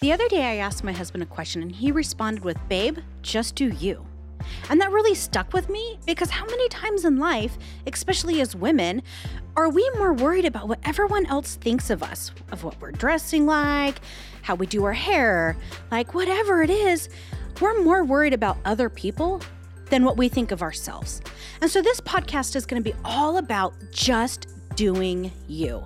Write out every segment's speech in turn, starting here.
The other day, I asked my husband a question and he responded with, Babe, just do you. And that really stuck with me because how many times in life, especially as women, are we more worried about what everyone else thinks of us, of what we're dressing like, how we do our hair, like whatever it is? We're more worried about other people than what we think of ourselves. And so this podcast is going to be all about just doing you.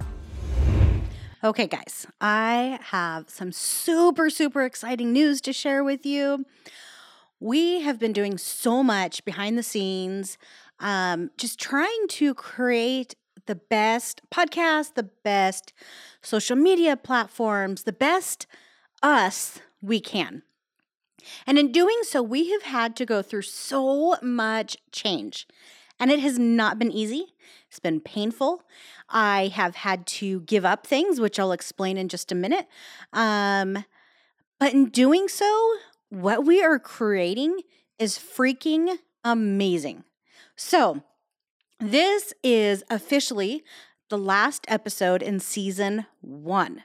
Okay, guys, I have some super, super exciting news to share with you. We have been doing so much behind the scenes, um, just trying to create the best podcast, the best social media platforms, the best us we can. And in doing so, we have had to go through so much change. And it has not been easy. It's been painful. I have had to give up things, which I'll explain in just a minute. Um, but in doing so, what we are creating is freaking amazing. So, this is officially the last episode in season one.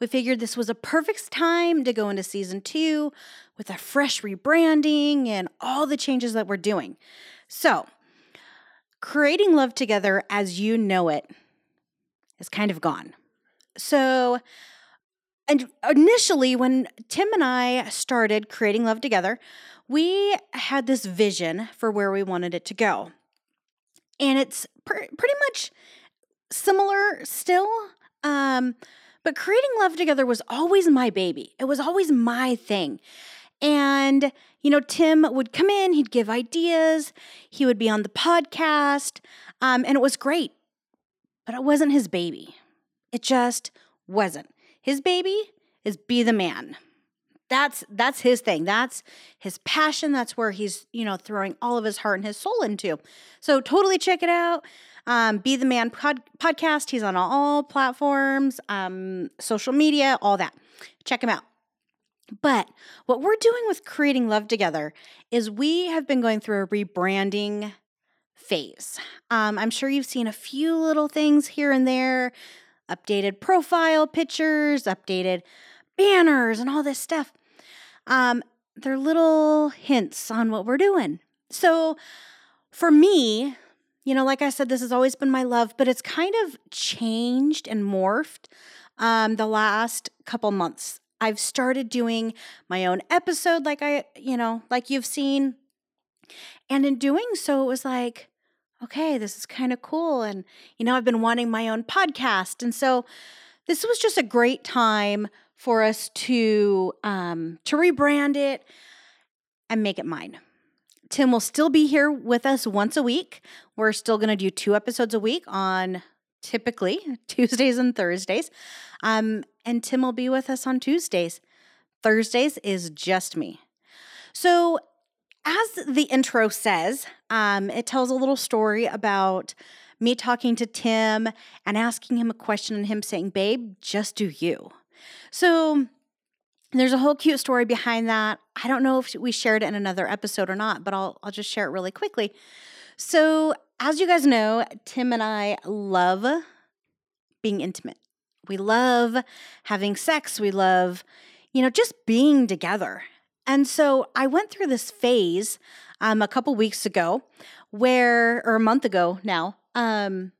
We figured this was a perfect time to go into season two with a fresh rebranding and all the changes that we're doing. So, creating love together as you know it is kind of gone. So, and initially, when Tim and I started creating love together, we had this vision for where we wanted it to go. And it's pr- pretty much similar still. Um, but creating love together was always my baby. It was always my thing. And, you know, Tim would come in, he'd give ideas, he would be on the podcast, um, and it was great. But it wasn't his baby. It just wasn't. His baby is be the man. That's that's his thing. That's his passion. That's where he's, you know, throwing all of his heart and his soul into. So totally check it out. Um, Be the Man pod- podcast. He's on all platforms, um, social media, all that. Check him out. But what we're doing with creating love together is we have been going through a rebranding phase. Um, I'm sure you've seen a few little things here and there updated profile pictures, updated banners, and all this stuff. Um, they're little hints on what we're doing. So for me, you know, like I said, this has always been my love, but it's kind of changed and morphed um, the last couple months. I've started doing my own episode, like I, you know, like you've seen. And in doing so, it was like, okay, this is kind of cool. And, you know, I've been wanting my own podcast. And so this was just a great time for us to um, to rebrand it and make it mine. Tim will still be here with us once a week. We're still going to do two episodes a week on typically Tuesdays and Thursdays. Um, and Tim will be with us on Tuesdays. Thursdays is just me. So as the intro says, um, it tells a little story about me talking to Tim and asking him a question and him saying, Babe, just do you. So there's a whole cute story behind that. I don't know if we shared it in another episode or not, but I'll, I'll just share it really quickly. So, as you guys know, Tim and I love being intimate. We love having sex. We love, you know, just being together. And so I went through this phase um, a couple weeks ago where, or a month ago now, um,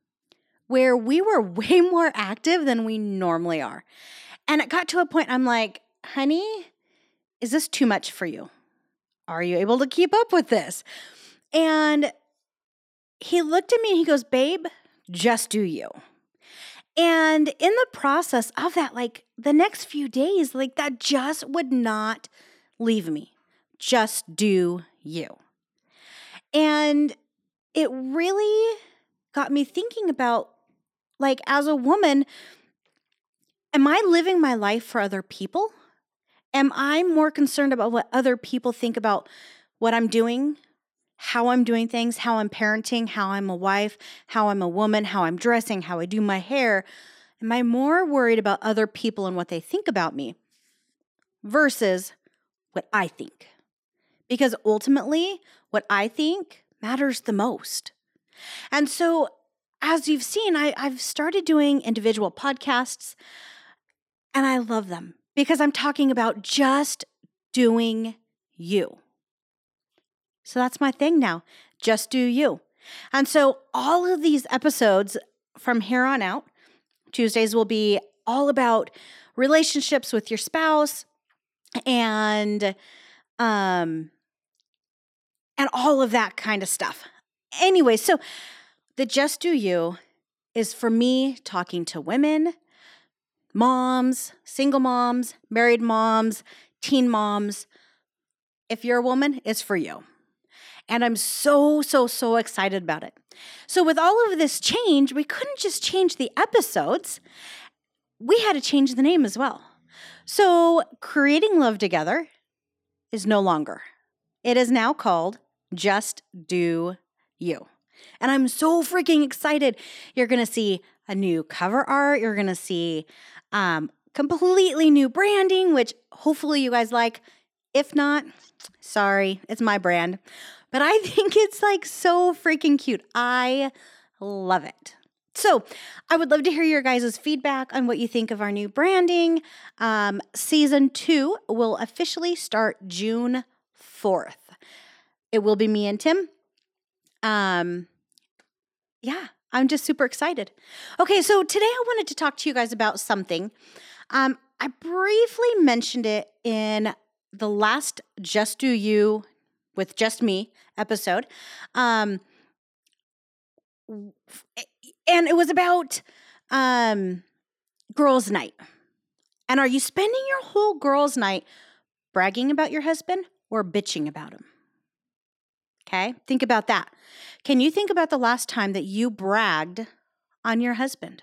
where we were way more active than we normally are. And it got to a point I'm like, honey, is this too much for you? Are you able to keep up with this? And he looked at me and he goes, babe, just do you. And in the process of that, like the next few days, like that just would not leave me. Just do you. And it really got me thinking about like, as a woman, am I living my life for other people? Am I more concerned about what other people think about what I'm doing, how I'm doing things, how I'm parenting, how I'm a wife, how I'm a woman, how I'm dressing, how I do my hair? Am I more worried about other people and what they think about me versus what I think. Because ultimately, what I think matters the most. And so, as you've seen, I, I've started doing individual podcasts and I love them because I'm talking about just doing you. So that's my thing now. Just do you. And so all of these episodes from here on out, Tuesdays will be all about relationships with your spouse and um and all of that kind of stuff. Anyway, so the just do you is for me talking to women, moms, single moms, married moms, teen moms. If you're a woman, it's for you. And I'm so, so, so excited about it. So, with all of this change, we couldn't just change the episodes, we had to change the name as well. So, Creating Love Together is no longer. It is now called Just Do You. And I'm so freaking excited. You're going to see a new cover art. You're going to see um, completely new branding, which hopefully you guys like. If not, sorry, it's my brand. But I think it's like so freaking cute. I love it. So, I would love to hear your guys' feedback on what you think of our new branding. Um, season two will officially start June 4th. It will be me and Tim. Um, yeah, I'm just super excited. Okay, so today I wanted to talk to you guys about something. Um, I briefly mentioned it in the last Just Do You with Just Me episode. Um, and it was about um, girls' night. And are you spending your whole girls' night bragging about your husband or bitching about him? Okay, think about that. Can you think about the last time that you bragged on your husband?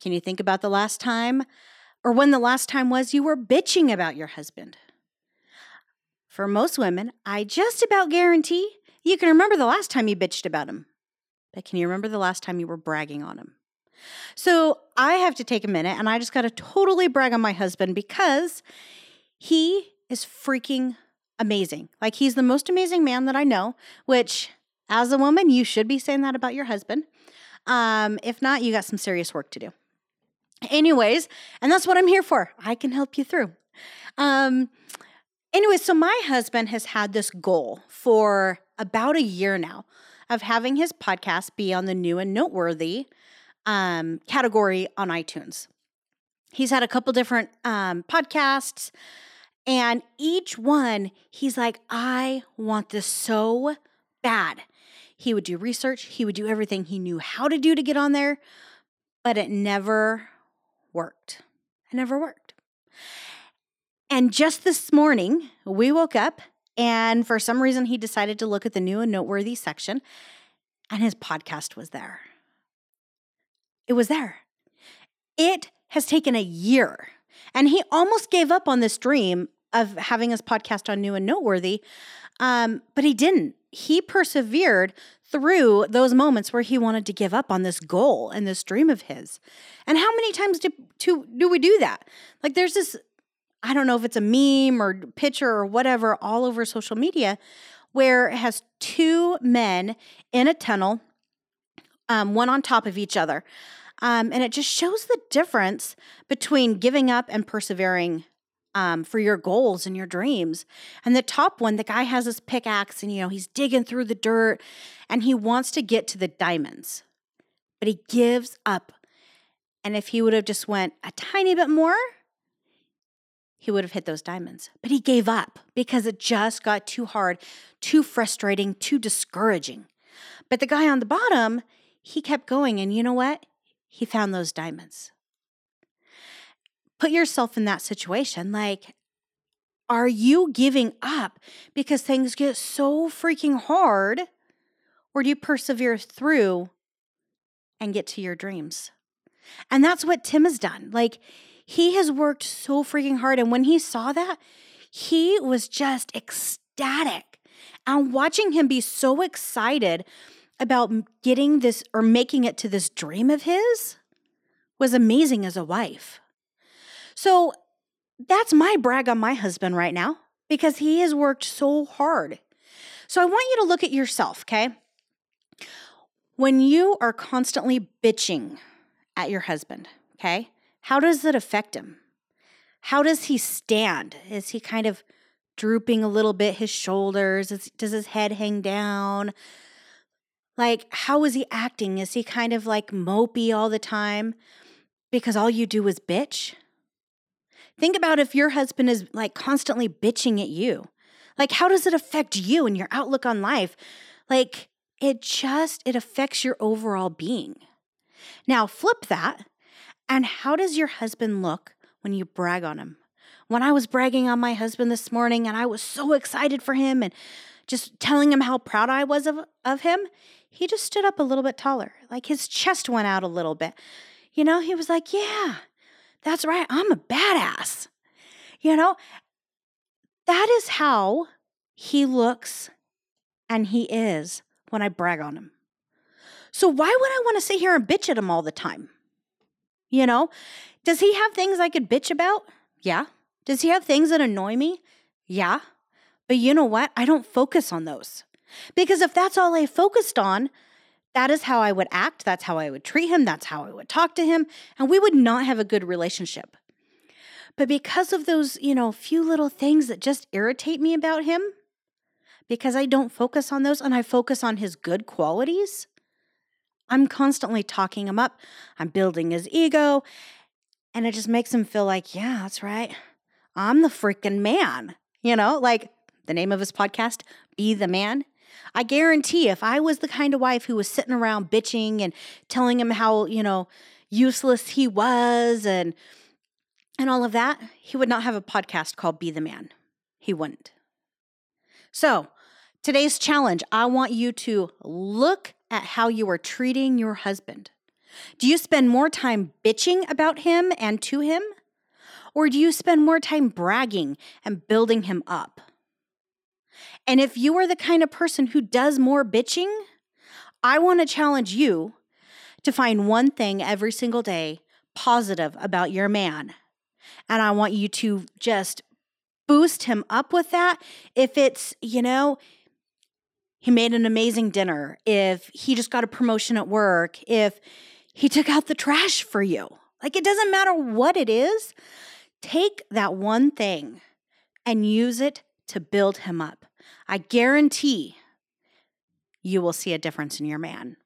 Can you think about the last time or when the last time was you were bitching about your husband? For most women, I just about guarantee you can remember the last time you bitched about him. But can you remember the last time you were bragging on him? So I have to take a minute and I just got to totally brag on my husband because he is freaking amazing. Like he's the most amazing man that I know, which as a woman, you should be saying that about your husband. Um, if not, you got some serious work to do. Anyways, and that's what I'm here for. I can help you through. Um, anyways, so my husband has had this goal for about a year now of having his podcast be on the new and noteworthy um, category on iTunes. He's had a couple different um, podcasts. And each one, he's like, I want this so bad. He would do research, he would do everything he knew how to do to get on there, but it never worked. It never worked. And just this morning, we woke up and for some reason he decided to look at the new and noteworthy section and his podcast was there. It was there. It has taken a year. And he almost gave up on this dream of having his podcast on New and Noteworthy, um, but he didn't. He persevered through those moments where he wanted to give up on this goal and this dream of his. And how many times do, to, do we do that? Like there's this, I don't know if it's a meme or picture or whatever, all over social media, where it has two men in a tunnel, um, one on top of each other. Um, and it just shows the difference between giving up and persevering um, for your goals and your dreams. And the top one, the guy has his pickaxe and, you know, he's digging through the dirt and he wants to get to the diamonds, but he gives up. And if he would have just went a tiny bit more, he would have hit those diamonds. But he gave up because it just got too hard, too frustrating, too discouraging. But the guy on the bottom, he kept going. And you know what? He found those diamonds put yourself in that situation. Like, are you giving up because things get so freaking hard? Or do you persevere through and get to your dreams? And that's what Tim has done. Like, he has worked so freaking hard. And when he saw that, he was just ecstatic. And watching him be so excited about getting this or making it to this dream of his was amazing as a wife. So that's my brag on my husband right now because he has worked so hard. So I want you to look at yourself, okay? When you are constantly bitching at your husband, okay, how does it affect him? How does he stand? Is he kind of drooping a little bit his shoulders? Is, does his head hang down? Like, how is he acting? Is he kind of like mopey all the time because all you do is bitch? Think about if your husband is like constantly bitching at you. Like, how does it affect you and your outlook on life? Like, it just it affects your overall being. Now, flip that. And how does your husband look when you brag on him? When I was bragging on my husband this morning and I was so excited for him and just telling him how proud I was of, of him, he just stood up a little bit taller. Like his chest went out a little bit. You know, he was like, Yeah, that's right. I'm a badass. You know, that is how he looks and he is when I brag on him. So why would I want to sit here and bitch at him all the time? You know, does he have things I could bitch about? Yeah. Does he have things that annoy me? Yeah. But you know what? I don't focus on those. Because if that's all I focused on, that is how I would act. That's how I would treat him. That's how I would talk to him. And we would not have a good relationship. But because of those, you know, few little things that just irritate me about him, because I don't focus on those and I focus on his good qualities, I'm constantly talking him up. I'm building his ego. And it just makes him feel like, yeah, that's right. I'm the freaking man. You know, like the name of his podcast, Be the Man. I guarantee if I was the kind of wife who was sitting around bitching and telling him how, you know, useless he was and and all of that, he would not have a podcast called Be the Man. He wouldn't. So, today's challenge, I want you to look at how you are treating your husband. Do you spend more time bitching about him and to him? Or do you spend more time bragging and building him up? And if you are the kind of person who does more bitching, I want to challenge you to find one thing every single day positive about your man. And I want you to just boost him up with that. If it's, you know, he made an amazing dinner, if he just got a promotion at work, if he took out the trash for you. Like it doesn't matter what it is, take that one thing and use it to build him up. I guarantee you will see a difference in your man.